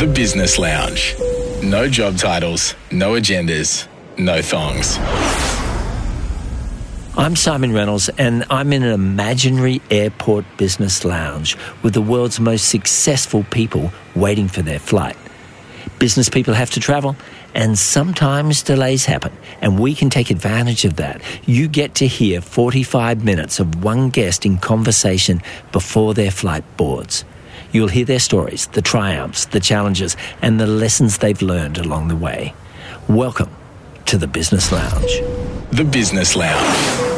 The Business Lounge. No job titles, no agendas, no thongs. I'm Simon Reynolds, and I'm in an imaginary airport business lounge with the world's most successful people waiting for their flight. Business people have to travel, and sometimes delays happen, and we can take advantage of that. You get to hear 45 minutes of one guest in conversation before their flight boards. You'll hear their stories, the triumphs, the challenges, and the lessons they've learned along the way. Welcome to the Business Lounge. The Business Lounge.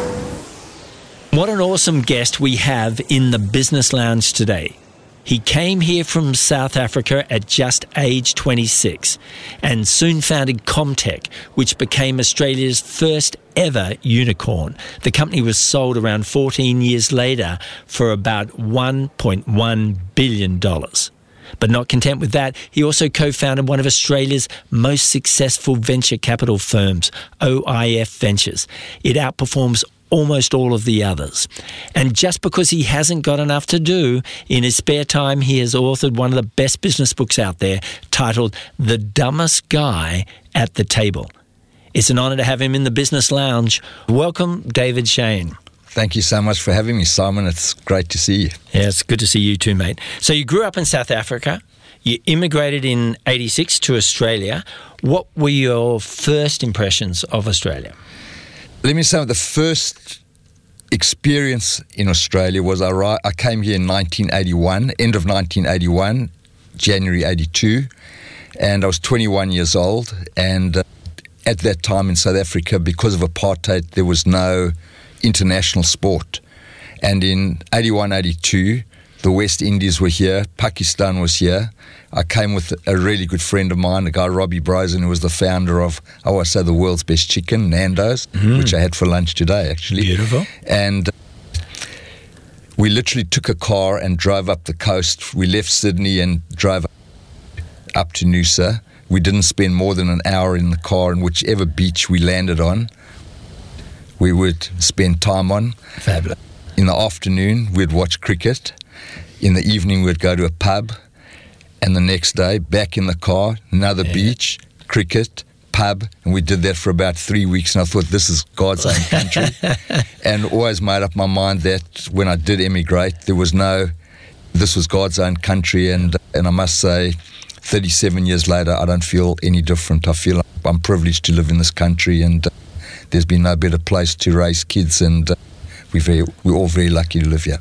What an awesome guest we have in the Business Lounge today. He came here from South Africa at just age 26 and soon founded Comtech, which became Australia's first ever unicorn. The company was sold around 14 years later for about $1.1 billion. But not content with that, he also co founded one of Australia's most successful venture capital firms, OIF Ventures. It outperforms almost all of the others. And just because he hasn't got enough to do, in his spare time, he has authored one of the best business books out there titled The Dumbest Guy at the Table. It's an honor to have him in the business lounge. Welcome, David Shein. Thank you so much for having me, Simon. It's great to see you. Yeah, it's good to see you too, mate. So, you grew up in South Africa. You immigrated in 86 to Australia. What were your first impressions of Australia? Let me say the first experience in Australia was I, I came here in 1981, end of 1981, January 82, and I was 21 years old. And uh, at that time in South Africa, because of apartheid, there was no international sport. And in 81, 82, the West Indies were here, Pakistan was here. I came with a really good friend of mine, a guy Robbie Brozin, who was the founder of, oh, I always say, the world's best chicken, Nando's, mm. which I had for lunch today, actually. Beautiful. And we literally took a car and drove up the coast. We left Sydney and drove up to Noosa. We didn't spend more than an hour in the car, and whichever beach we landed on, we would spend time on. Fabulous. In the afternoon, we'd watch cricket. In the evening, we'd go to a pub and the next day, back in the car, another yeah. beach, cricket, pub, and we did that for about three weeks. And I thought, this is God's own country. and always made up my mind that when I did emigrate, there was no, this was God's own country. And, and I must say, 37 years later, I don't feel any different. I feel I'm privileged to live in this country, and uh, there's been no better place to raise kids, and uh, we're, very, we're all very lucky to live here.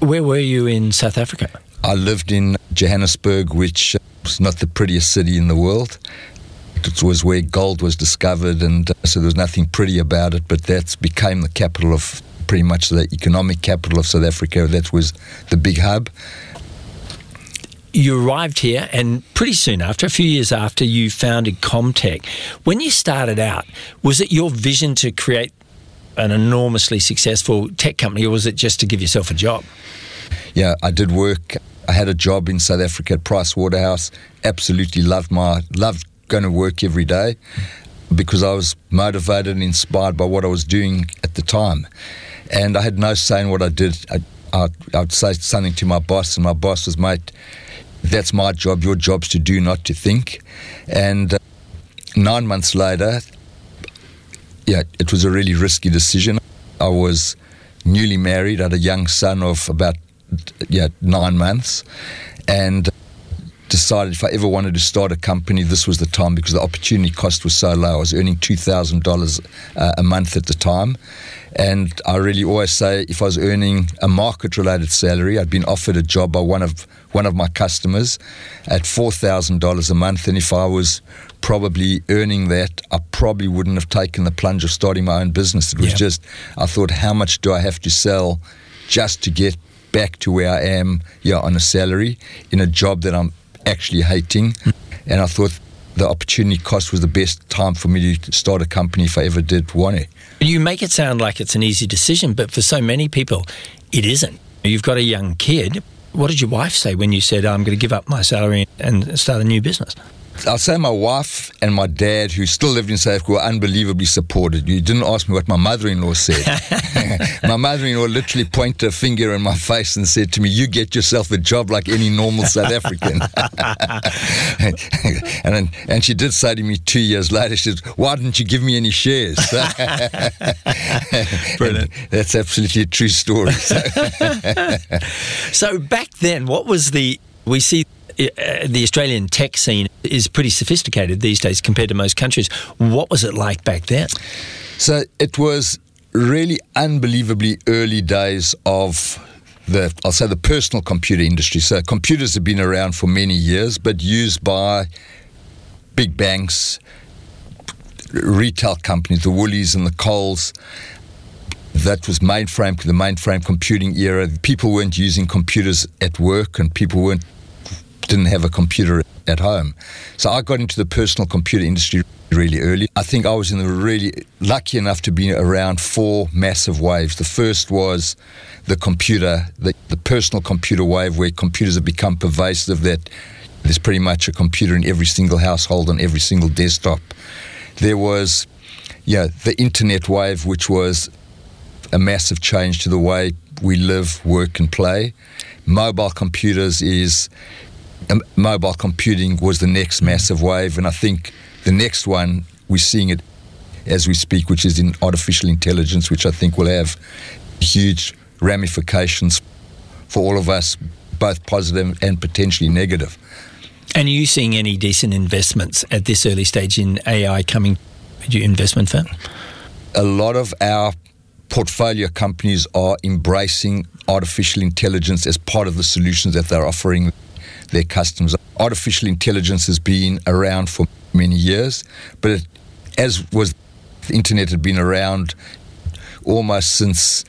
Where were you in South Africa? I lived in Johannesburg, which was not the prettiest city in the world. It was where gold was discovered, and uh, so there was nothing pretty about it. But that became the capital of pretty much the economic capital of South Africa. That was the big hub. You arrived here, and pretty soon after, a few years after, you founded Comtech. When you started out, was it your vision to create an enormously successful tech company, or was it just to give yourself a job? Yeah, I did work I had a job in South Africa at Price Waterhouse. Absolutely loved my loved going to work every day because I was motivated and inspired by what I was doing at the time. And I had no say in what I did. I, I, I would say something to my boss, and my boss was, mate, that's my job. Your job's to do, not to think. And uh, nine months later, yeah, it was a really risky decision. I was newly married, I had a young son of about yeah, nine months, and decided if I ever wanted to start a company, this was the time because the opportunity cost was so low. I was earning two thousand uh, dollars a month at the time, and I really always say if I was earning a market-related salary, I'd been offered a job by one of one of my customers at four thousand dollars a month, and if I was probably earning that, I probably wouldn't have taken the plunge of starting my own business. It was yep. just I thought, how much do I have to sell just to get back to where I am, yeah, on a salary in a job that I'm actually hating. And I thought the opportunity cost was the best time for me to start a company if I ever did want it. You make it sound like it's an easy decision, but for so many people, it isn't. You've got a young kid. What did your wife say when you said, I'm going to give up my salary and start a new business? I'll say my wife and my dad, who still lived in South Africa, were unbelievably supported. You didn't ask me what my mother-in-law said. my mother-in-law literally pointed a finger in my face and said to me, "You get yourself a job like any normal South African." and then, and she did say to me two years later, she said, "Why didn't you give me any shares?" Brilliant. That's absolutely a true story. So. back then, what was the we see Uh, the Australian tech scene is pretty sophisticated these days compared to most countries. What was it like back then? So it was really unbelievably early days of the I'll say the personal computer industry. So computers have been around for many years, but used by big banks, retail companies, the Woolies and the Coles. That was mainframe, the mainframe computing era. People weren't using computers at work, and people weren't didn't have a computer at home. So I got into the personal computer industry really early. I think I was in the really lucky enough to be around four massive waves. The first was the computer, the, the personal computer wave, where computers have become pervasive. That there's pretty much a computer in every single household on every single desktop. There was, yeah, the internet wave, which was a massive change to the way we live, work, and play. Mobile computers is Um, mobile computing was the next massive wave, and I think the next one we're seeing it as we speak, which is in artificial intelligence, which I think will have huge ramifications for all of us, both positive and potentially negative. And are you seeing any decent investments at this early stage in AI coming to your investment firm? A lot of our portfolio companies are embracing artificial intelligence as part of the solutions that they're offering their customs. Artificial intelligence has been around for many years, but it, as was the internet had been around almost since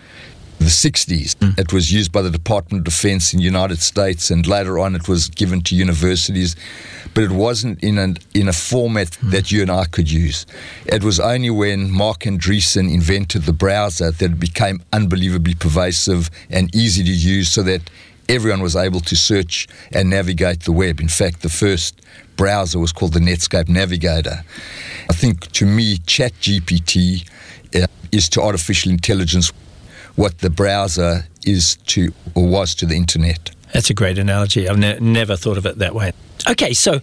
the 60s. Mm. It was used by the Department of Defense in the United States, and later on it was given to universities, but it wasn't in a, in a format mm. that you and I could use. It was only when Marc Andreessen invented the browser that it became unbelievably pervasive and easy to use so that everyone was able to search and navigate the web. In fact, the first browser was called the Netscape Navigator. I think to me, ChatGPT uh, is to artificial intelligence what the browser is to or was to the internet. That's a great analogy. I've ne- never thought of it that way. Okay, so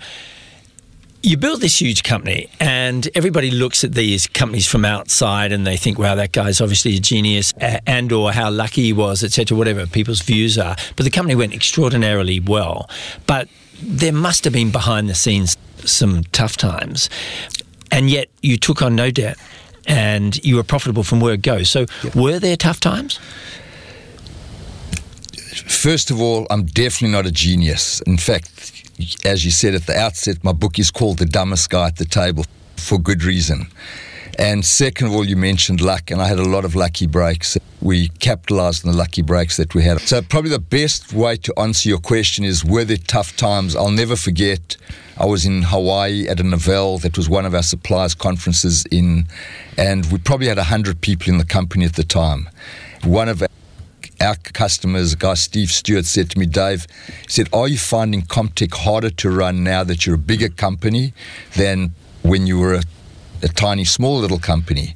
you build this huge company and everybody looks at these companies from outside and they think wow that guy's obviously a genius and or how lucky he was etc whatever people's views are. But the company went extraordinarily well. But there must have been behind the scenes some tough times. And yet you took on no debt and you were profitable from word go so yeah. were there tough times? First of all, I'm definitely not a genius. In fact, as you said at the outset, my book is called The Dumbest Guy at the Table for good reason. And second of all, you mentioned luck, and I had a lot of lucky breaks. We capitalized on the lucky breaks that we had. So, probably the best way to answer your question is were there tough times? I'll never forget, I was in Hawaii at a Novell that was one of our suppliers' conferences in, and we probably had 100 people in the company at the time. One of our customers, guy Steve Stewart said to me, Dave, he said, Are you finding Comtech harder to run now that you're a bigger company than when you were a, a tiny, small little company?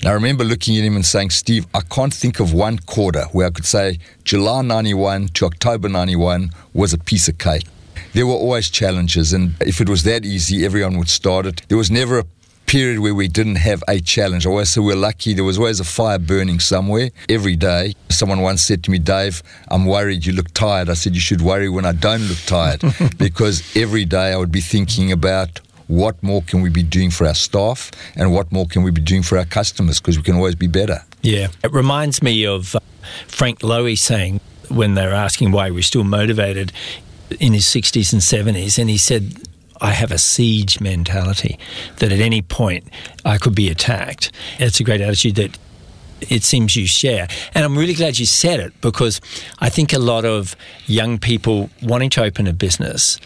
And I remember looking at him and saying, Steve, I can't think of one quarter where I could say July 91 to October 91 was a piece of cake. There were always challenges, and if it was that easy, everyone would start it. There was never a period where we didn't have a challenge. I always say we're lucky. There was always a fire burning somewhere every day. Someone once said to me, Dave, I'm worried you look tired. I said, You should worry when I don't look tired because every day I would be thinking about what more can we be doing for our staff and what more can we be doing for our customers because we can always be better. Yeah. It reminds me of uh, Frank Lowy saying when they were asking why we're still motivated in his 60s and 70s, and he said, I have a siege mentality that at any point I could be attacked. It's a great attitude that it seems you share. And I'm really glad you said it because I think a lot of young people wanting to open a business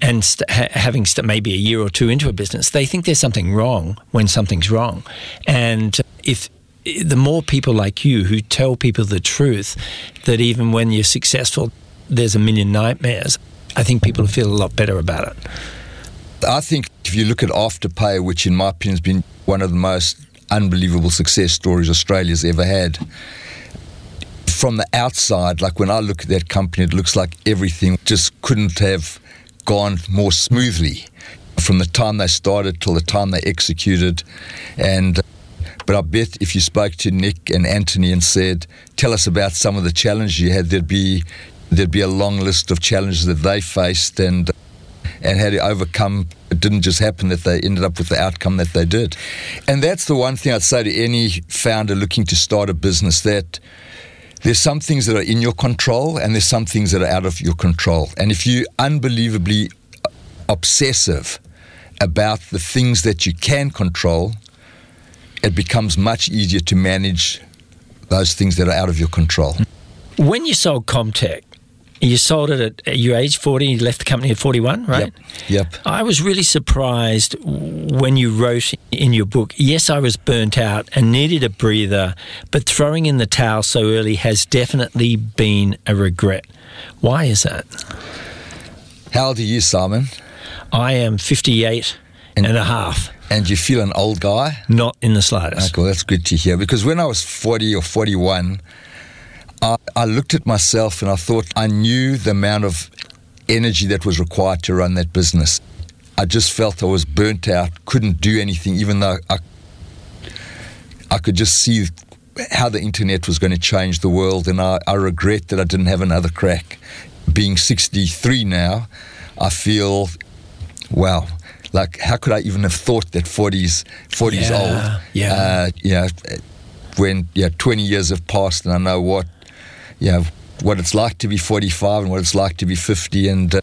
and st- ha- having st- maybe a year or two into a business, they think there's something wrong when something's wrong. And if the more people like you who tell people the truth that even when you're successful, there's a million nightmares, I think people feel a lot better about it. I think if you look at Afterpay, which in my opinion has been one of the most unbelievable success stories Australia's ever had, from the outside, like when I look at that company, it looks like everything just couldn't have gone more smoothly from the time they started till the time they executed. And but I bet if you spoke to Nick and Anthony and said, "Tell us about some of the challenges you had," there'd be there'd be a long list of challenges that they faced and and had to overcome. It didn't just happen that they ended up with the outcome that they did. And that's the one thing I'd say to any founder looking to start a business that there's some things that are in your control and there's some things that are out of your control. And if you're unbelievably obsessive about the things that you can control, it becomes much easier to manage those things that are out of your control. When you sold Comtech, you sold it at your age 40, you left the company at 41, right? Yep. yep. I was really surprised when you wrote in your book, yes, I was burnt out and needed a breather, but throwing in the towel so early has definitely been a regret. Why is that? How old are you, Simon? I am 58 and, and a half. And you feel an old guy? Not in the slightest. Okay, well, that's good to hear. Because when I was 40 or 41, I, I looked at myself and I thought I knew the amount of energy that was required to run that business. I just felt I was burnt out, couldn't do anything, even though I, I could just see how the internet was going to change the world. And I, I regret that I didn't have another crack. Being 63 now, I feel, wow, like how could I even have thought that 40s 40s yeah, old? Yeah. Uh, yeah. When yeah, 20 years have passed, and I know what yeah, what it's like to be 45 and what it's like to be 50. And uh,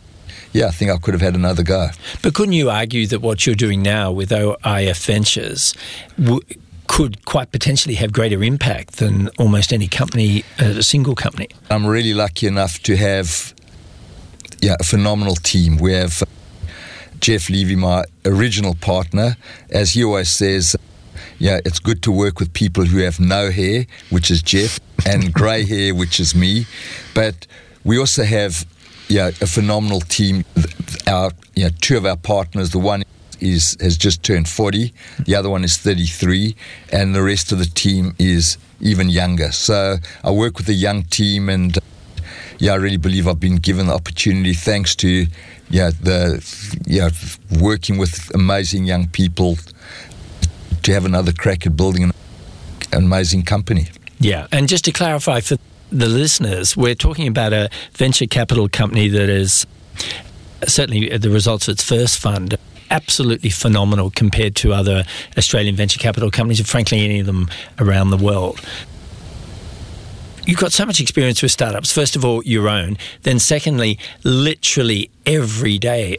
yeah, I think I could have had another go. But couldn't you argue that what you're doing now with OIF Ventures w- could quite potentially have greater impact than almost any company, uh, a single company? I'm really lucky enough to have yeah, a phenomenal team. We have uh, Jeff Levy, my original partner. As he always says, yeah, it's good to work with people who have no hair, which is Jeff, and grey hair, which is me. But we also have yeah, a phenomenal team. Our yeah, two of our partners, the one is has just turned 40, the other one is 33, and the rest of the team is even younger. So I work with a young team, and yeah, I really believe I've been given the opportunity thanks to yeah the yeah working with amazing young people to have another crack at building an amazing company. Yeah, and just to clarify for the listeners, we're talking about a venture capital company that is certainly the results of its first fund absolutely phenomenal compared to other Australian venture capital companies, and frankly, any of them around the world. You've got so much experience with startups. First of all, your own. Then, secondly, literally every day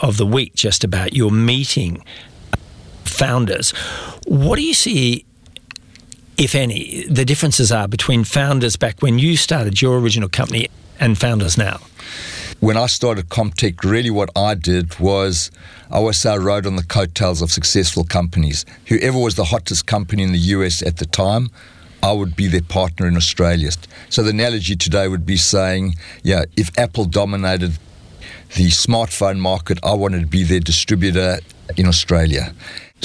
of the week, just about, you're meeting founders. What do you see if any, the differences are between founders back when you started your original company and founders now? When I started Comtech, really what I did was I always say I rode on the coattails of successful companies. Whoever was the hottest company in the US at the time, I would be their partner in Australia. So the analogy today would be saying, yeah, if Apple dominated the smartphone market, I wanted to be their distributor in Australia.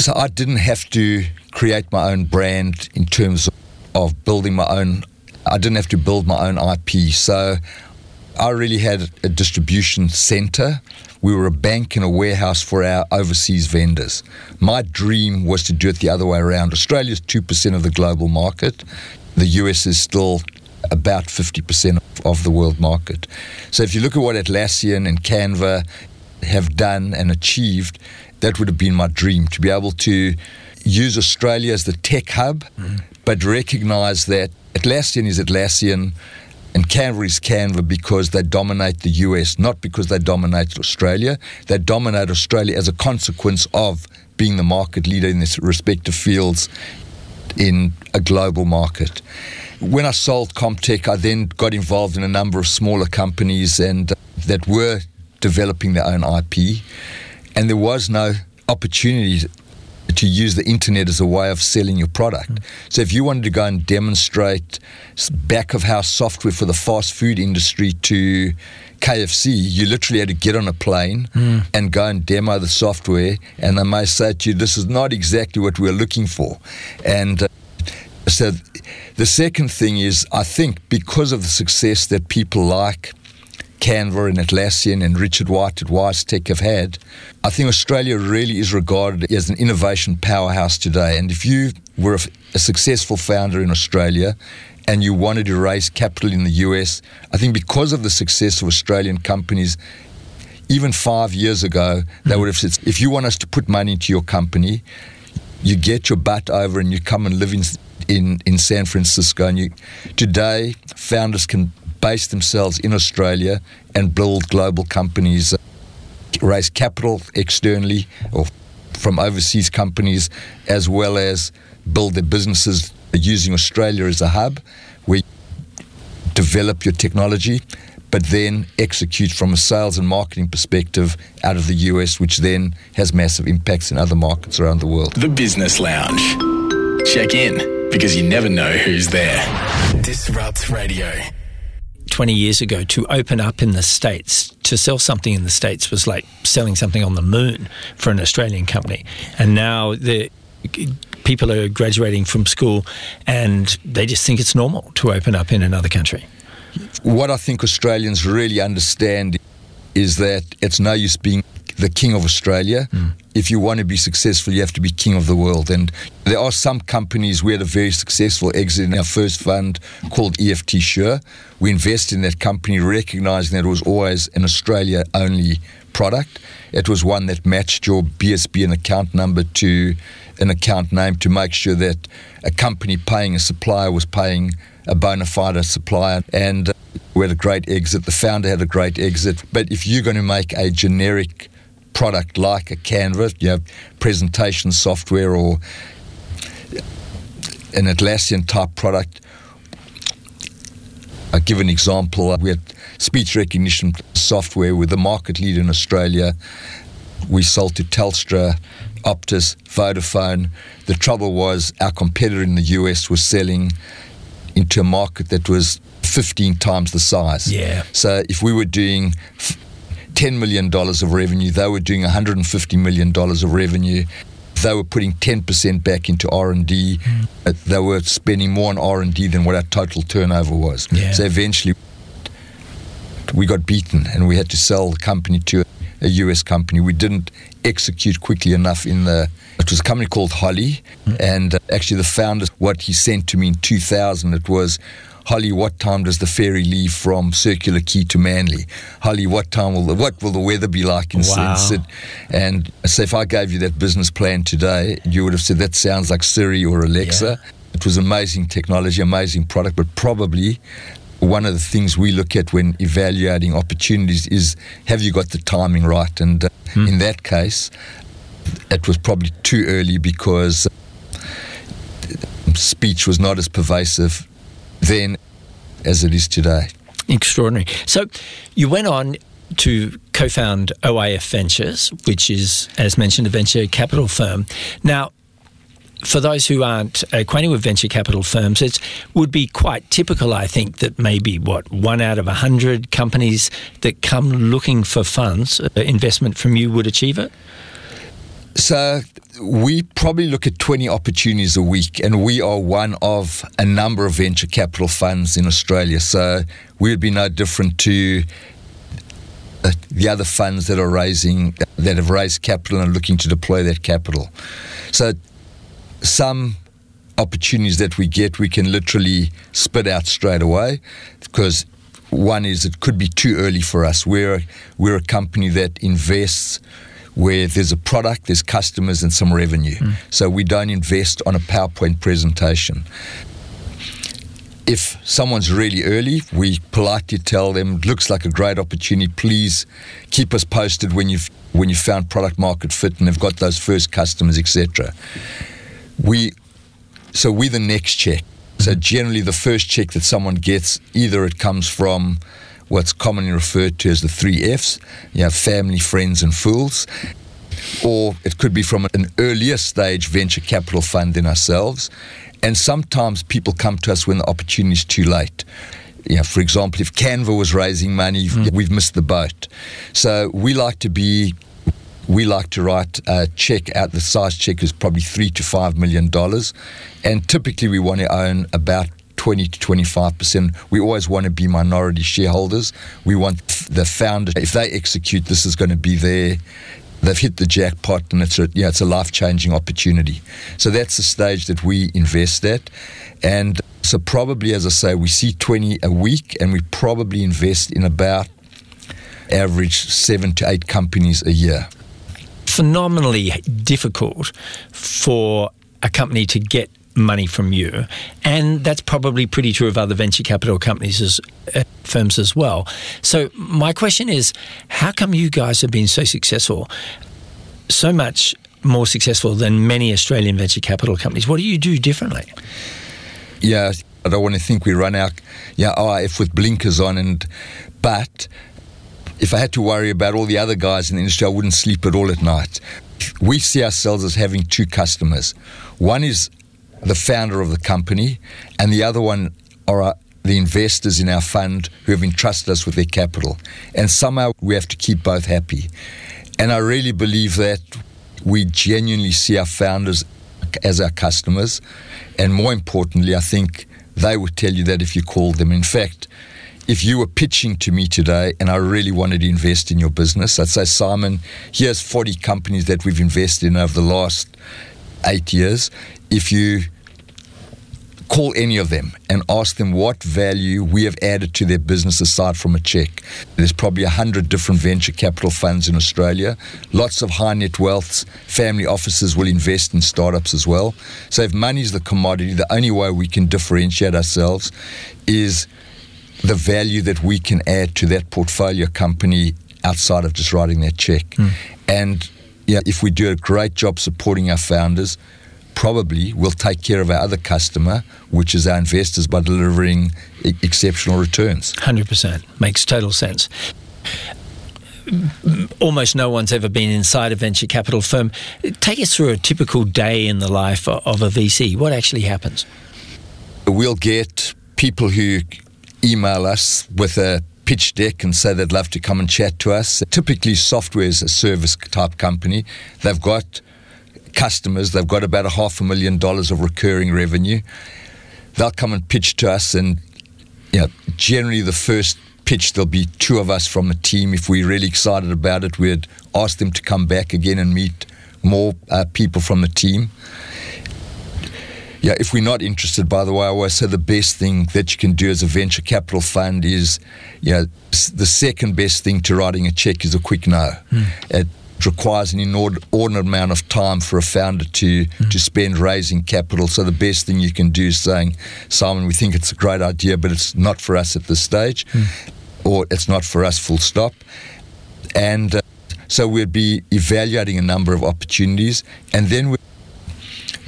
So I didn't have to create my own brand in terms of building my own. I didn't have to build my own IP. So I really had a distribution center. We were a bank and a warehouse for our overseas vendors. My dream was to do it the other way around. Australia is 2% of the global market. The US is still about 50% of the world market. So if you look at what Atlassian and Canva have done and achieved, that would have been my dream to be able to use Australia as the tech hub, mm-hmm. but recognize that Atlassian is Atlassian and Canva is Canva because they dominate the US, not because they dominate Australia. They dominate Australia as a consequence of being the market leader in their respective fields in a global market. When I sold Comtech, I then got involved in a number of smaller companies and that were developing their own IP, and there was no opportunity to use the internet as a way of selling your product. Mm. So if you wanted to go and demonstrate back of house software for the fast food industry to KFC, you literally had to get on a plane mm. and go and demo the software, and they may say to you, "This is not exactly what we're looking for," and uh, so the second thing is, I think because of the success that people like Canva and Atlassian and Richard White at WiseTech have had, I think Australia really is regarded as an innovation powerhouse today. And if you were a, a successful founder in Australia and you wanted to raise capital in the US, I think because of the success of Australian companies, even five years ago, they would have said, if you want us to put money into your company, you get your butt over and you come and live in in, in San Francisco. And you, today, founders can base themselves in Australia and build global companies, raise capital externally or from overseas companies, as well as build their businesses using Australia as a hub where you develop your technology, but then execute from a sales and marketing perspective out of the US, which then has massive impacts in other markets around the world. The Business Lounge. Check in because you never know who's there. Disrupt Radio. 20 years ago to open up in the States, to sell something in the States was like selling something on the moon for an Australian company. And now the people are graduating from school and they just think it's normal to open up in another country. What I think Australians really understand is that it's no use being the king of Australia. Mm. If you want to be successful, you have to be king of the world. And there are some companies we had a very successful exit in our first fund called EFT Sure. We invested in that company recognizing that it was always an Australia only product. It was one that matched your BSB and account number to an account name to make sure that a company paying a supplier was paying a bona fide supplier. And uh, we had a great exit. The founder had a great exit. But if you're going to make a generic product like a Canva, you know, presentation software or an Atlassian type product. I give an example. We had speech recognition software with the market leader in Australia. We sold to Telstra, Optus, Vodafone. The trouble was our competitor in the US was selling into a market that was 15 times the size. Yeah. So if we were doing $10 million of revenue. They were doing $150 million of revenue. They were putting 10% back into R&D. Mm. They were spending more on R&D than what our total turnover was. Yeah. So eventually we got beaten and we had to sell the company to a US company. We didn't execute quickly enough in the. It was a company called Holly, mm. and uh, actually the founder, what he sent to me in 2000, it was Holly, what time does the ferry leave from Circular Quay to Manly? Holly, what time will the, what will the weather be like in, wow. Sydney? And so if I gave you that business plan today, you would have said that sounds like Siri or Alexa. Yeah. It was amazing technology, amazing product, but probably one of the things we look at when evaluating opportunities is have you got the timing right? And uh, hmm. in that case, it was probably too early because speech was not as pervasive then as it is today. Extraordinary. So you went on to co found OIF Ventures, which is, as mentioned, a venture capital firm. Now, for those who aren't acquainted with venture capital firms, it would be quite typical, I think, that maybe what one out of a hundred companies that come looking for funds, uh, investment from you, would achieve it. So we probably look at 20 opportunities a week, and we are one of a number of venture capital funds in Australia. So we would be no different to uh, the other funds that are raising, that have raised capital and are looking to deploy that capital. So some opportunities that we get, we can literally spit out straight away because one is it could be too early for us. We're, we're a company that invests where there's a product, there's customers, and some revenue. Mm. So we don't invest on a PowerPoint presentation. If someone's really early, we politely tell them, "Looks like a great opportunity. Please keep us posted when you've when you found product market fit and have got those first customers, etc." We so we're the next check. So hmm. generally, the first check that someone gets, either it comes from what's commonly referred to as the three F's, you know, family, friends, and fools. Or it could be from an earlier stage venture capital fund than ourselves. And sometimes people come to us when the opportunity is too late. you know, for example, if Canva was raising money, mm. we've missed the boat. So we like to be we like to write a check out. The size check is probably three to five million dollars, and typically we want to own about 20 to 25 percent. We always want to be minority shareholders. We want the founder, if they execute, this is going to be their. They've hit the jackpot, and it's a yeah, it's a life changing opportunity. So that's the stage that we invest at, and so probably, as I say, we see 20 a week, and we probably invest in about average seven to eight companies a year phenomenally difficult for a company to get money from you. And that's probably pretty true of other venture capital companies as uh, firms as well. So my question is, how come you guys have been so successful? So much more successful than many Australian venture capital companies. What do you do differently? Yeah, I don't want to think we run our yeah, oh, if with blinkers on and but if I had to worry about all the other guys in the industry, I wouldn't sleep at all at night. We see ourselves as having two customers. One is the founder of the company, and the other one are our, the investors in our fund who have entrusted us with their capital. And somehow we have to keep both happy. And I really believe that we genuinely see our founders as our customers. And more importantly, I think they would tell you that if you called them. In fact, if you were pitching to me today and I really wanted to invest in your business, I'd say, Simon, here's 40 companies that we've invested in over the last eight years. If you call any of them and ask them what value we have added to their business aside from a check. There's probably a hundred different venture capital funds in Australia. Lots of high net wealths, family offices will invest in startups as well. So if money is the commodity, the only way we can differentiate ourselves is the value that we can add to that portfolio company outside of just writing that check. Mm. And yeah, if we do a great job supporting our founders, probably we'll take care of our other customer, which is our investors, by delivering e- exceptional returns. 100%. Makes total sense. Almost no one's ever been inside a venture capital firm. Take us through a typical day in the life of a VC. What actually happens? We'll get people who email us with a pitch deck and say they'd love to come and chat to us. Typically, software is a service type company. They've got customers, they've got about a half a million dollars of recurring revenue. They'll come and pitch to us, and you know, generally, the first pitch, there'll be two of us from the team. If we're really excited about it, we'd ask them to come back again and meet more uh, people from the team. Yeah, if we're not interested, by the way, I always say the best thing that you can do as a venture capital fund is, yeah, you know, the second best thing to writing a check is a quick no. Mm. It requires an inordinate amount of time for a founder to, mm. to spend raising capital. So the best thing you can do is saying, Simon, we think it's a great idea, but it's not for us at this stage, mm. or it's not for us, full stop. And uh, so we'd be evaluating a number of opportunities, and then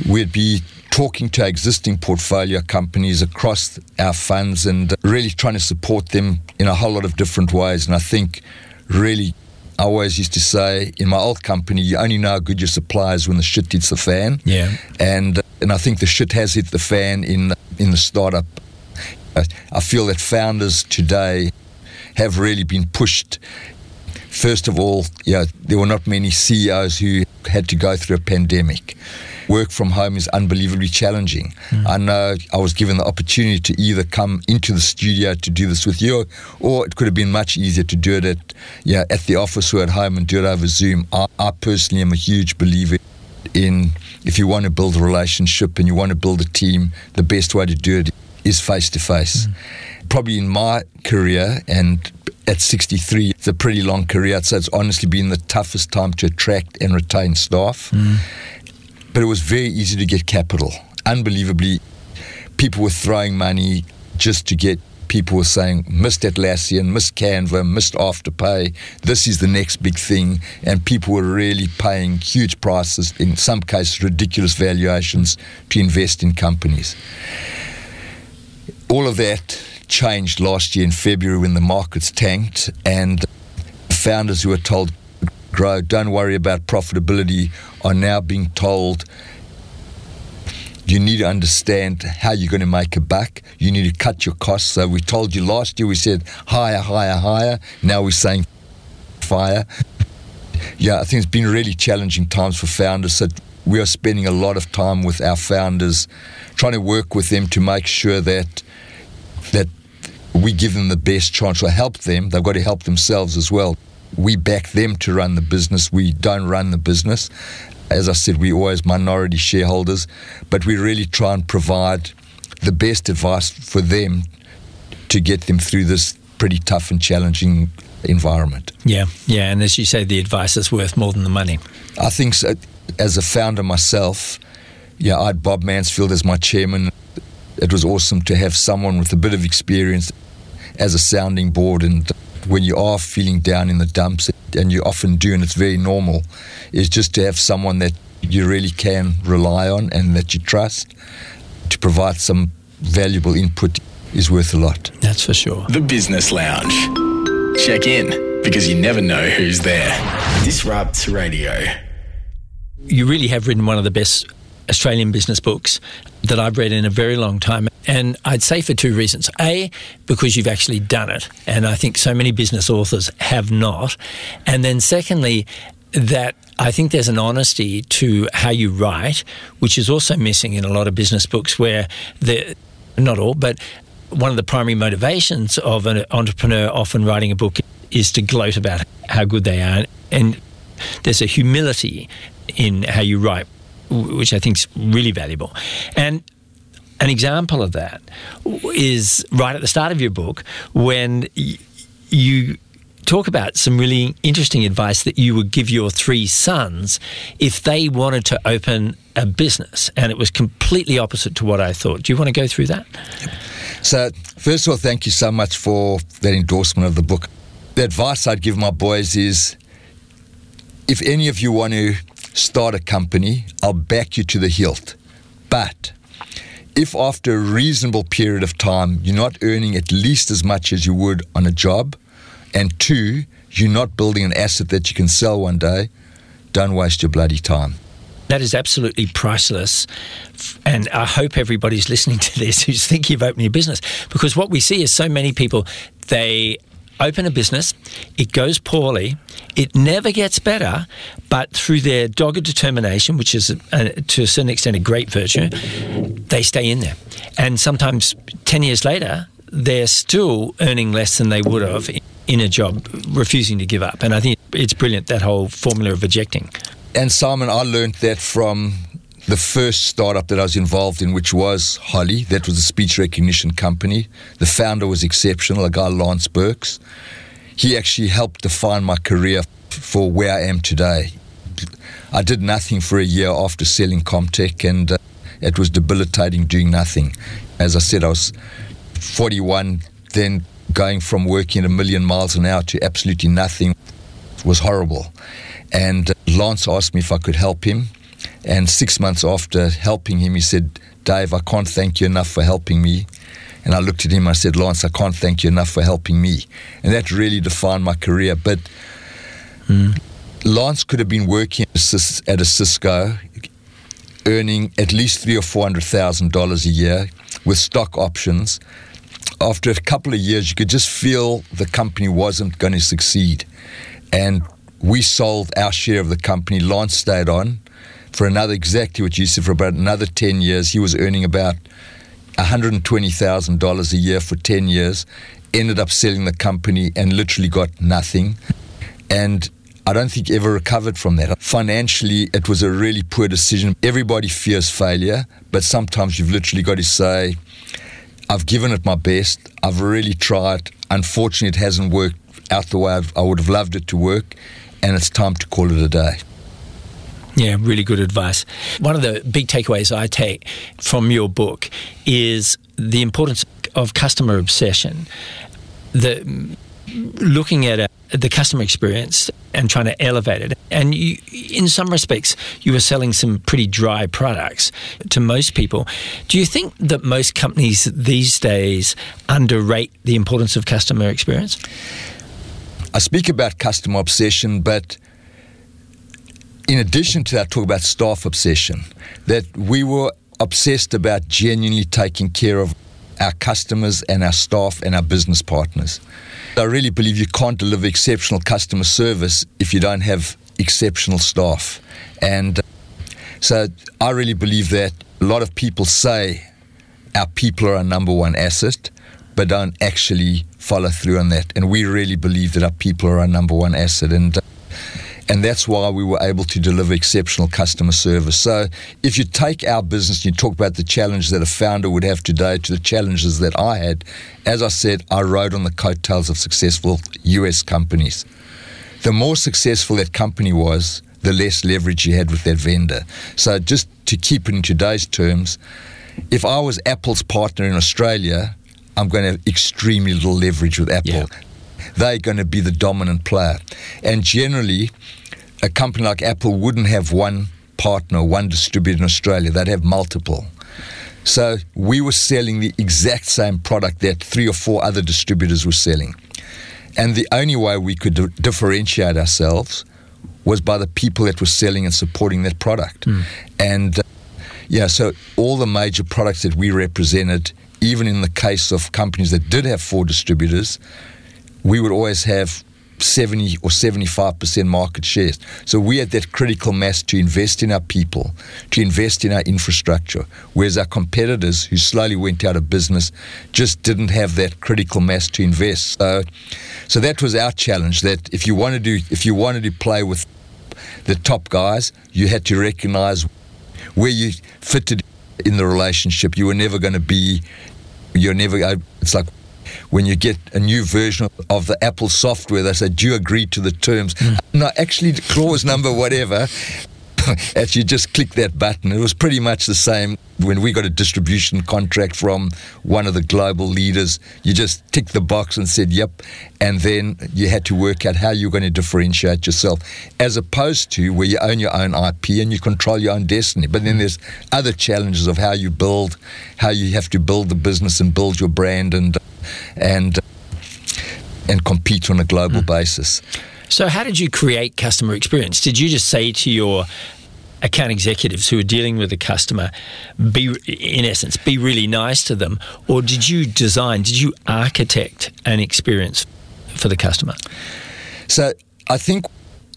we'd be talking to our existing portfolio companies across our funds and really trying to support them in a whole lot of different ways. And I think really I always used to say in my old company, you only know how good your supply is when the shit hits the fan. Yeah. And and I think the shit has hit the fan in in the startup. I feel that founders today have really been pushed. First of all, yeah, there were not many CEOs who had to go through a pandemic work from home is unbelievably challenging. Mm. I know I was given the opportunity to either come into the studio to do this with you, or it could have been much easier to do it at, yeah, at the office or at home and do it over Zoom. I, I personally am a huge believer in if you want to build a relationship and you want to build a team, the best way to do it is face to face. Probably in my career and at 63, it's a pretty long career. So it's honestly been the toughest time to attract and retain staff. Mm. But it was very easy to get capital. Unbelievably, people were throwing money just to get people were saying, missed Atlassian, missed Canva, missed Afterpay. This is the next big thing. And people were really paying huge prices, in some cases, ridiculous valuations to invest in companies. All of that changed last year in February when the markets tanked and founders who were told grow, don't worry about profitability, are now being told you need to understand how you're going to make a buck. You need to cut your costs. So we told you last year, we said higher, higher, higher. Now we're saying fire. Yeah, I think it's been really challenging times for founders. So we are spending a lot of time with our founders, trying to work with them to make sure that that we give them the best chance or help them. They've got to help themselves as well. We back them to run the business. We don't run the business. As I said, we're always minority shareholders, but we really try and provide the best advice for them to get them through this pretty tough and challenging environment. Yeah, yeah, and as you say, the advice is worth more than the money. I think so. As a founder myself, yeah, I had Bob Mansfield as my chairman. It was awesome to have someone with a bit of experience as a sounding board. And when you are feeling down in the dumps, and you often do, and it's very normal, is just to have someone that you really can rely on and that you trust to provide some valuable input is worth a lot. That's for sure. The Business Lounge. Check in because you never know who's there. Disrupt Radio. You really have written one of the best Australian business books that I've read in a very long time. And I'd say for two reasons. A, because you've actually done it. And I think so many business authors have not. And then secondly, that I think there's an honesty to how you write, which is also missing in a lot of business books where the not all, but one of the primary motivations of an entrepreneur often writing a book is to gloat about how good they are. And there's a humility in how you write, which I think is really valuable. And an example of that is right at the start of your book when you talk about some really interesting advice that you would give your three sons if they wanted to open a business and it was completely opposite to what I thought. Do you want to go through that? So, first of all, thank you so much for that endorsement of the book. The advice I'd give my boys is if any of you want to start a company, I'll back you to the hilt. But if after a reasonable period of time you're not earning at least as much as you would on a job, and two, you're not building an asset that you can sell one day, don't waste your bloody time. That is absolutely priceless. And I hope everybody's listening to this who's thinking of opening a business because what we see is so many people, they open a business, it goes poorly, it never gets better, but through their dogged determination, which is a, to a certain extent a great virtue, they stay in there. And sometimes 10 years later, they're still earning less than they would have in a job, refusing to give up. And I think it's brilliant, that whole formula of ejecting. And Simon, I learned that from the first startup that I was involved in, which was Holly. That was a speech recognition company. The founder was exceptional, a guy, Lance Burks. He actually helped define my career for where I am today. I did nothing for a year after selling Comtech, and uh, it was debilitating doing nothing. As I said, I was 41, then going from working a million miles an hour to absolutely nothing was horrible. And uh, Lance asked me if I could help him. And six months after helping him, he said, Dave, I can't thank you enough for helping me. And I looked at him, I said, Lance, I can't thank you enough for helping me. And that really defined my career. But mm. Lance could have been working at a Cisco, earning at least three or four hundred thousand dollars a year with stock options. After a couple of years, you could just feel the company wasn't going to succeed. And we sold our share of the company. Lance stayed on for another, exactly what you said, for about another 10 years. He was earning about $120,000 a year for 10 years, ended up selling the company and literally got nothing. And I don't think ever recovered from that. Financially, it was a really poor decision. Everybody fears failure, but sometimes you've literally got to say, I've given it my best. I've really tried. Unfortunately, it hasn't worked out the way I've, I would have loved it to work, and it's time to call it a day. Yeah, really good advice. One of the big takeaways I take from your book is the importance of customer obsession. The looking at a, the customer experience and trying to elevate it. And you, in some respects, you were selling some pretty dry products to most people. Do you think that most companies these days underrate the importance of customer experience? I speak about customer obsession, but in addition to that, talk about staff obsession. That we were obsessed about genuinely taking care of our customers and our staff and our business partners. I really believe you can't deliver exceptional customer service if you don't have exceptional staff. And uh, so I really believe that a lot of people say our people are our number one asset, but don't actually follow through on that. And we really believe that our people are our number one asset. And uh, and that's why we were able to deliver exceptional customer service. So, if you take our business and you talk about the challenges that a founder would have today to the challenges that I had, as I said, I rode on the coattails of successful US companies. The more successful that company was, the less leverage you had with that vendor. So, just to keep it in today's terms, if I was Apple's partner in Australia, I'm going to have extremely little leverage with Apple. Yeah they're going to be the dominant player. And generally, a company like Apple wouldn't have one partner, one distributor in Australia, they'd have multiple. So we were selling the exact same product that three or four other distributors were selling. And the only way we could differentiate ourselves was by the people that were selling and supporting that product. Mm. And uh, yeah, so all the major products that we represented, even in the case of companies that did have four distributors, we would always have 70 or 75% market shares. So we had that critical mass to invest in our people, to invest in our infrastructure, whereas our competitors who slowly went out of business just didn't have that critical mass to invest. So, so that was our challenge that if you wanted to if you wanted to play with the top guys, you had to recognize where you fitted in the relationship. You were never going to be you're never it's like when you get a new version of the Apple software, they say, Do you agree to the terms? Mm. No, actually, clause number whatever. as you just click that button, it was pretty much the same when we got a distribution contract from one of the global leaders. You just ticked the box and said, Yep. And then you had to work out how you're going to differentiate yourself, as opposed to where you own your own IP and you control your own destiny. But then there's other challenges of how you build, how you have to build the business and build your brand and and and compete on a global mm. basis. So, how did you create customer experience? Did you just say to your account executives who are dealing with the customer, be in essence, be really nice to them, or did you design, did you architect an experience for the customer? So, I think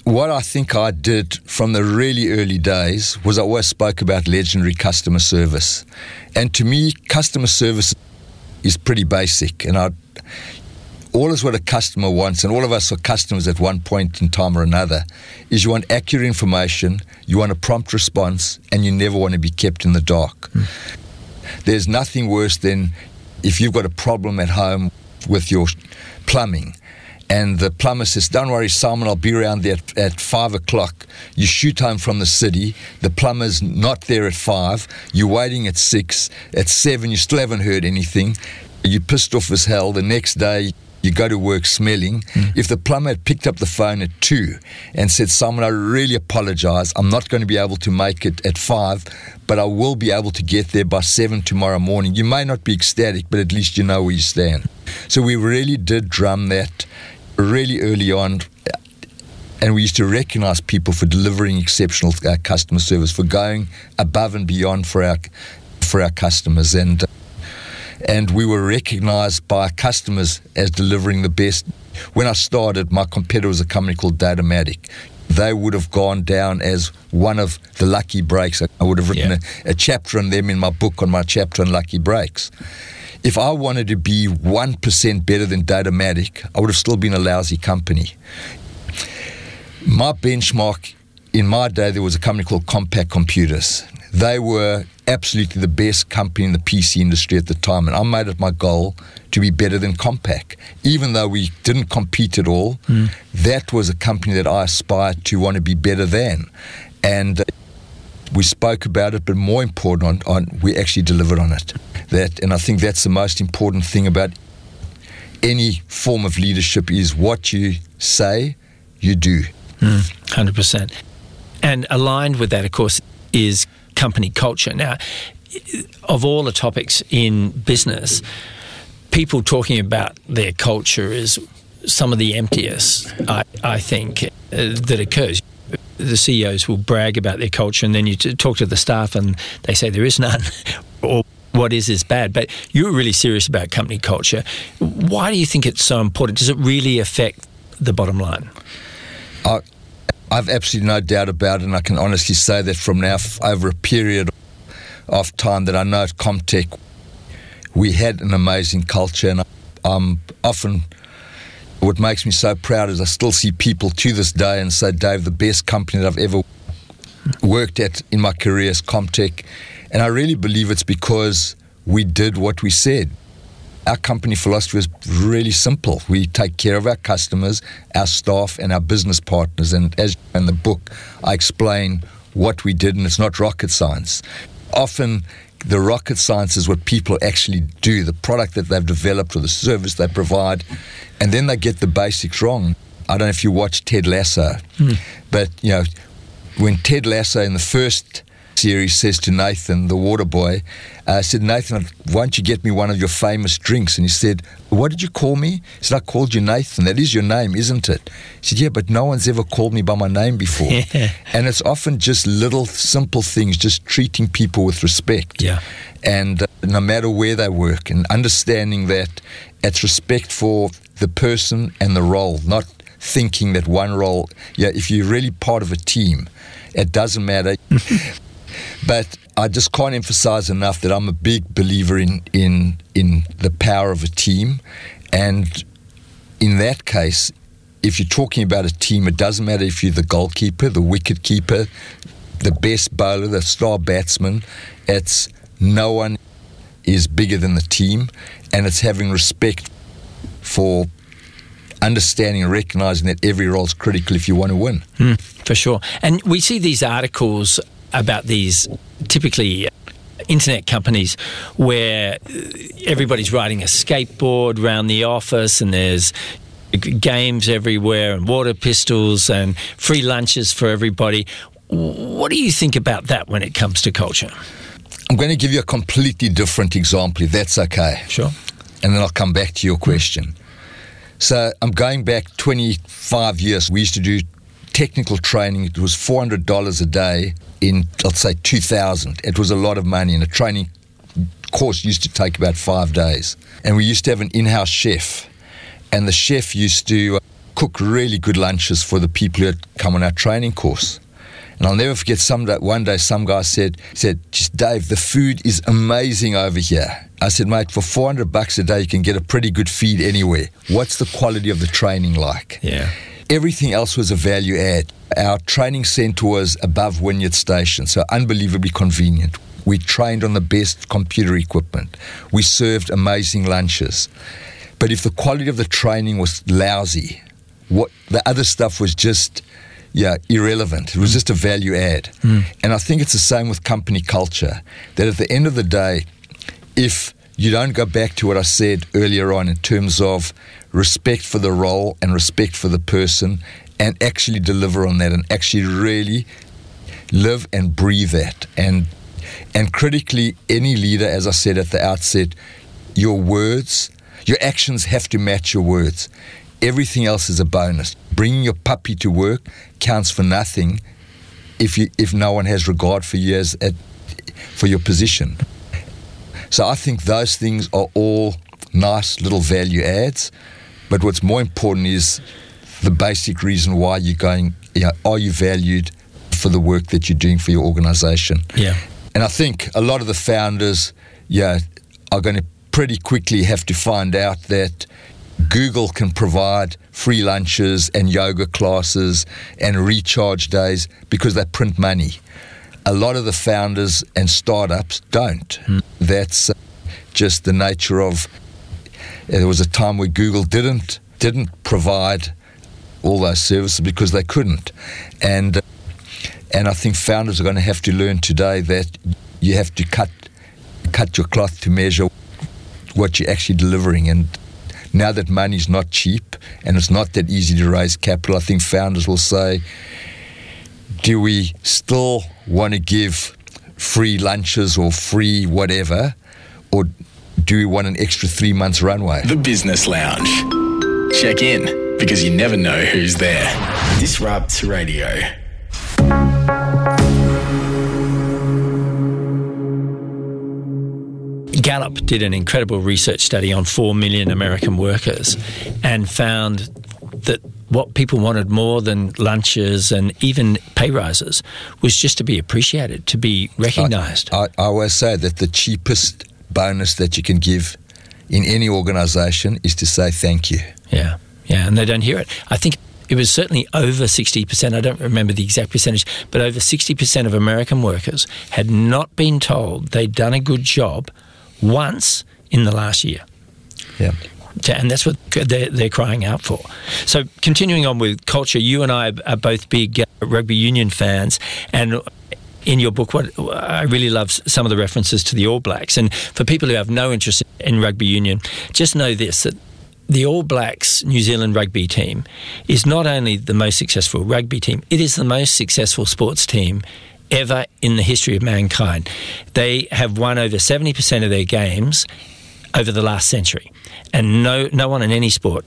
what I think I did from the really early days was I always spoke about legendary customer service. And to me, customer service is pretty basic. And I, all is what a customer wants, and all of us are customers at one point in time or another, is you want accurate information, you want a prompt response, and you never want to be kept in the dark. Mm. There's nothing worse than if you've got a problem at home with your plumbing and the plumber says, Don't worry, Simon, I'll be around there at, at, five o'clock. You shoot home from the city. The plumber's not there at five. You're waiting at six. At seven, you still haven't heard anything. You're pissed off as hell. The next day, you go to work smelling. Mm. If the plumber had picked up the phone at two and said, Simon, I really apologize. I'm not going to be able to make it at five, but I will be able to get there by seven tomorrow morning. You may not be ecstatic, but at least you know where you stand. So we really did drum that really early on, and we used to recognize people for delivering exceptional uh, customer service, for going above and beyond for our for our customers, and uh, and we were recognized by customers as delivering the best. When I started, my competitor was a company called Datamatic. They would have gone down as one of the lucky breaks. I would have written yeah. a, a chapter on them in my book on my chapter on lucky breaks if I wanted to be 1% better than Datamatic, I would have still been a lousy company. My benchmark in my day, there was a company called Compaq Computers. They were absolutely the best company in the PC industry at the time, and I made it my goal to be better than Compaq. Even though we didn't compete at all, mm. that was a company that I aspired to want to be better than. And we spoke about it, but more important, on, on, we actually delivered on it. That, and I think that's the most important thing about any form of leadership is what you say, you do. Mm, 100%. And aligned with that, of course, is company culture. Now, of all the topics in business, people talking about their culture is some of the emptiest, I, I think, uh, that occurs the CEOs will brag about their culture, and then you talk to the staff, and they say there is none, or what is is bad. But you're really serious about company culture. Why do you think it's so important? Does it really affect the bottom line? I, I've absolutely no doubt about it, and I can honestly say that from now over a period of time that I know at Com Tech, we had an amazing culture, and I'm often what makes me so proud is I still see people to this day and say, Dave, the best company that I've ever worked at in my career is Com Tech. And I really believe it's because we did what we said. Our company philosophy is really simple. We take care of our customers, our staff, and our business partners. And as in the book, I explain what we did, and it's not rocket science. Often, the rocket science is what people actually do, the product that they've developed or the service they provide, and then they get the basics wrong. I don't know if you watch Ted Lasso, hmm. but you know when Ted Lasso in the first series says to Nathan, the water boy, uh, said, Nathan, why don't you get me one of your famous drinks? And he said, What did you call me? He said, I called you Nathan. That is your name, isn't it? He said, Yeah, but no one's ever called me by my name before. and it's often just little, simple things, just treating people with respect. Yeah. And uh, no matter where they work, and understanding that it's respect for the person and the role, not thinking that one role, yeah, if you're really part of a team, it doesn't matter. But I just can't emphasize enough that I'm a big believer in, in, in the power of a team. And in that case, if you're talking about a team, it doesn't matter if you're the goalkeeper, the wicket keeper, the best bowler, the star batsman. It's no one is bigger than the team, and it's having respect for understanding and recognizing that every role is critical if you want to win. Mm, for sure. And we see these articles about these typically internet companies where everybody's riding a skateboard around the office and there's games everywhere and water pistols and free lunches for everybody. What do you think about that when it comes to culture? I'm going to give you a completely different example, if that's okay. Sure. And then I'll come back to your question. So I'm going back 25 years. We used to do technical training. It was $400 a day in, let's say, 2000. It was a lot of money, and a training course used to take about five days. And we used to have an in house chef, and the chef used to uh, cook really good lunches for the people who had come on our training course. And I'll never forget some day, one day some guy said, said, just Dave, the food is amazing over here. I said, mate, for 400 bucks a day, you can get a pretty good feed anywhere. What's the quality of the training like? Yeah. Everything else was a value add. Our training centre was above Wynyard Station, so unbelievably convenient. We trained on the best computer equipment. We served amazing lunches. But if the quality of the training was lousy, what the other stuff was just yeah, irrelevant. It was just a value add. Mm. And I think it's the same with company culture. That at the end of the day, if you don't go back to what I said earlier on in terms of respect for the role and respect for the person and actually deliver on that and actually really live and breathe that. And and critically any leader as I said at the outset your words your actions have to match your words. Everything else is a bonus. Bringing your puppy to work counts for nothing if you if no one has regard for you as at, for your position so I think those things are all nice little value adds. But what's more important is the basic reason why you're going, you know, are you valued for the work that you're doing for your organization? Yeah. And I think a lot of the founders, yeah, are going to pretty quickly have to find out that Google can provide free lunches and yoga classes and recharge days because they print money a lot of the founders and startups don't. Mm. That's uh, just the nature of. Uh, there was a time where Google didn't didn't provide all those services because they couldn't, and uh, and I think founders are going to have to learn today that you have to cut cut your cloth to measure what you're actually delivering and now that money's not cheap and it's not that easy to raise capital, I think founders will say, do we still want to give free lunches or free whatever, or do we want an extra three months runway? The Business Lounge. Check in because you never know who's there. Disrupt Radio. Gallup did an incredible research study on 4 million American workers and found that what people wanted more than lunches and even pay rises was just to be appreciated, to be recognised. I, I, I always say that the cheapest bonus that you can give in any organisation is to say thank you. Yeah, yeah, and they don't hear it. I think it was certainly over 60%. I don't remember the exact percentage, but over 60% of American workers had not been told they'd done a good job once in the last year. Yeah. And that's what they're, they're crying out for. So, continuing on with culture, you and I are both big uh, rugby union fans, and in your book, what I really love some of the references to the All Blacks. And for people who have no interest in rugby union, just know this that the All Blacks New Zealand rugby team is not only the most successful rugby team, it is the most successful sports team ever in the history of mankind. They have won over 70% of their games over the last century, and no, no one in any sport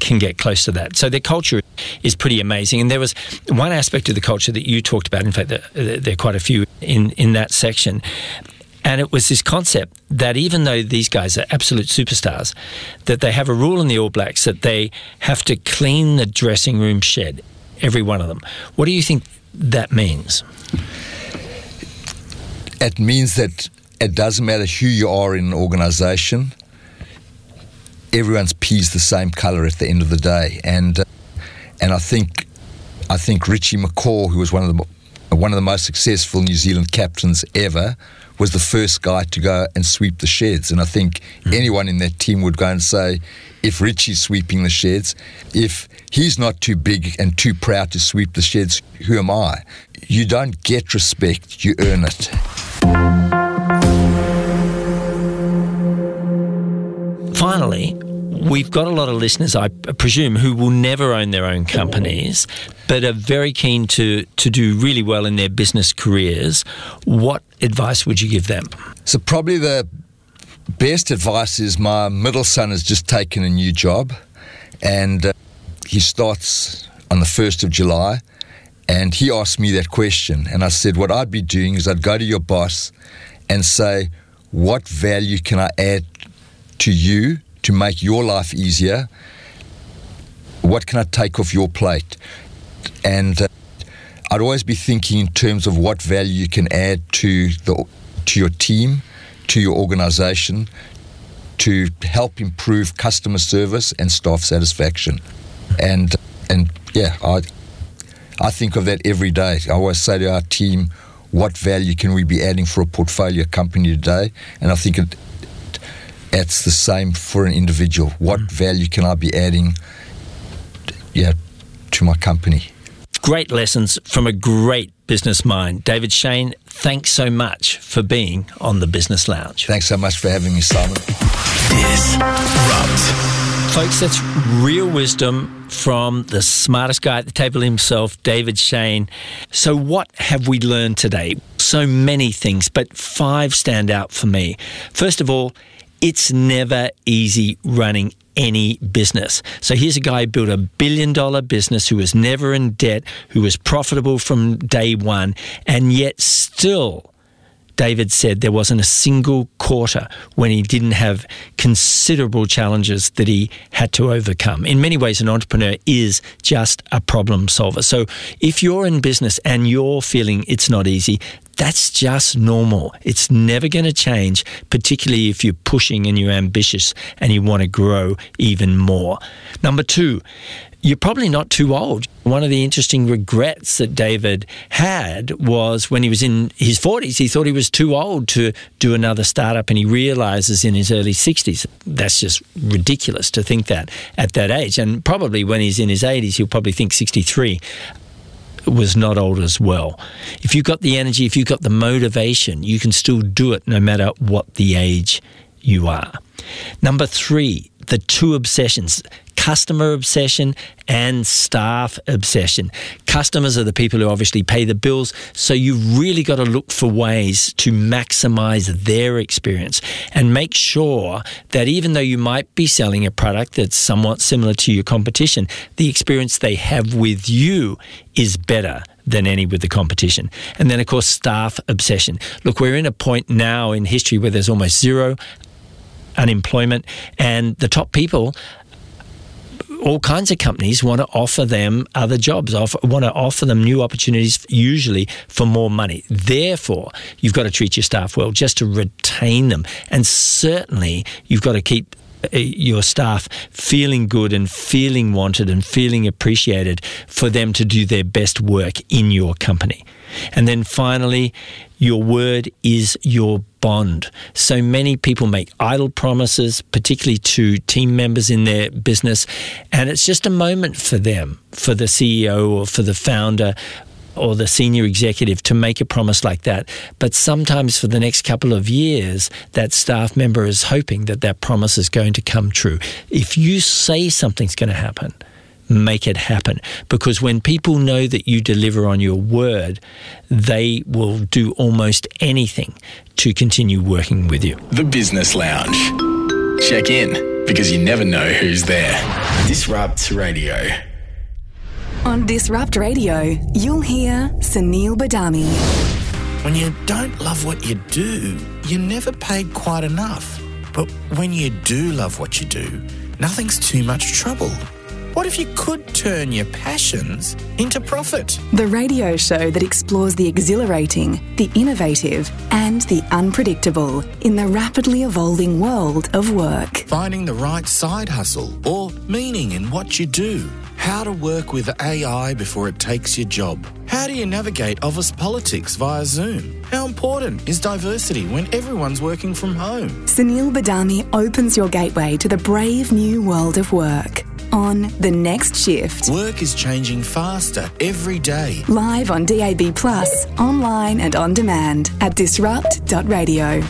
can get close to that. So their culture is pretty amazing. And there was one aspect of the culture that you talked about. In fact, there, there are quite a few in, in that section. And it was this concept that even though these guys are absolute superstars, that they have a rule in the All Blacks that they have to clean the dressing room shed, every one of them. What do you think that means? It means that it doesn't matter who you are in an organisation, everyone's peas the same colour at the end of the day. And uh, and I think I think Richie McCaw, who was one of the one of the most successful New Zealand captains ever, was the first guy to go and sweep the sheds. And I think mm. anyone in that team would go and say, if Richie's sweeping the sheds, if he's not too big and too proud to sweep the sheds, who am I? You don't get respect, you earn it. Finally, we've got a lot of listeners, I presume, who will never own their own companies, but are very keen to, to do really well in their business careers. What advice would you give them? So, probably the best advice is my middle son has just taken a new job and uh, he starts on the 1st of July. And he asked me that question. And I said, What I'd be doing is I'd go to your boss and say, What value can I add to you to make your life easier? What can I take off your plate? And uh, I'd always be thinking in terms of what value you can add to the to your team, to your organization, to help improve customer service and staff satisfaction. And and yeah, I I think of that every day. I always say to our team, what value can we be adding for a portfolio company today? And I think it, it's the same for an individual. What mm. value can I be adding yeah, to my company? Great lessons from a great business mind. David Shein, thanks so much for being on the Business Lounge. Thanks so much for having me, Simon. Disrupt. Folks, that's real wisdom from the smartest guy at the table himself, David Shein. So, what have we learned today? So many things, but five stand out for me. First of all, it's never easy running any business. So here's a guy who built a billion dollar business who was never in debt, who was profitable from day one, and yet still David said there wasn't a single quarter when he didn't have considerable challenges that he had to overcome. In many ways, an entrepreneur is just a problem solver. So if you're in business and you're feeling it's not easy, that's just normal. It's never going to change, particularly if you're pushing and you're ambitious and you want to grow even more. Number two, you're probably not too old. One of the interesting regrets that David had was when he was in his 40s, he thought he was too old to do another startup, and he realizes in his early 60s that's just ridiculous to think that at that age. And probably when he's in his 80s, he'll probably think 63 was not old as well. If you've got the energy, if you've got the motivation, you can still do it no matter what the age you are. Number three, the two obsessions customer obsession and staff obsession. Customers are the people who obviously pay the bills, so you've really got to look for ways to maximize their experience and make sure that even though you might be selling a product that's somewhat similar to your competition, the experience they have with you is better than any with the competition. And then, of course, staff obsession. Look, we're in a point now in history where there's almost zero unemployment, and the top people all kinds of companies want to offer them other jobs, offer, want to offer them new opportunities, usually for more money. Therefore, you've got to treat your staff well just to retain them. And certainly, you've got to keep uh, your staff feeling good and feeling wanted and feeling appreciated for them to do their best work in your company. And then finally, your word is your bond. So many people make idle promises, particularly to team members in their business, and it's just a moment for them, for the CEO or for the founder or the senior executive to make a promise like that. But sometimes for the next couple of years, that staff member is hoping that that promise is going to come true. If you say something's going to happen, make it happen. Because when people know that you deliver on your word, they will do almost anything to continue working with you. The Business Lounge. Check in because you never know who's there. Disrupt Radio. On Disrupt Radio, you'll hear Sunil Badami. When you don't love what you do, you're never paid quite enough. But when you do love what you do, nothing's too much trouble. What if you could turn your passions into profit? The radio show that explores the exhilarating, the innovative, and the unpredictable in the rapidly evolving world of work. Finding the right side hustle or meaning in what you do. How to work with AI before it takes your job. How do you navigate office politics via Zoom? How important is diversity when everyone's working from home? Sunil Badami opens your gateway to the brave new world of work on The Next Shift. Work is changing faster every day. Live on DAB, Plus, online and on demand at disrupt.radio.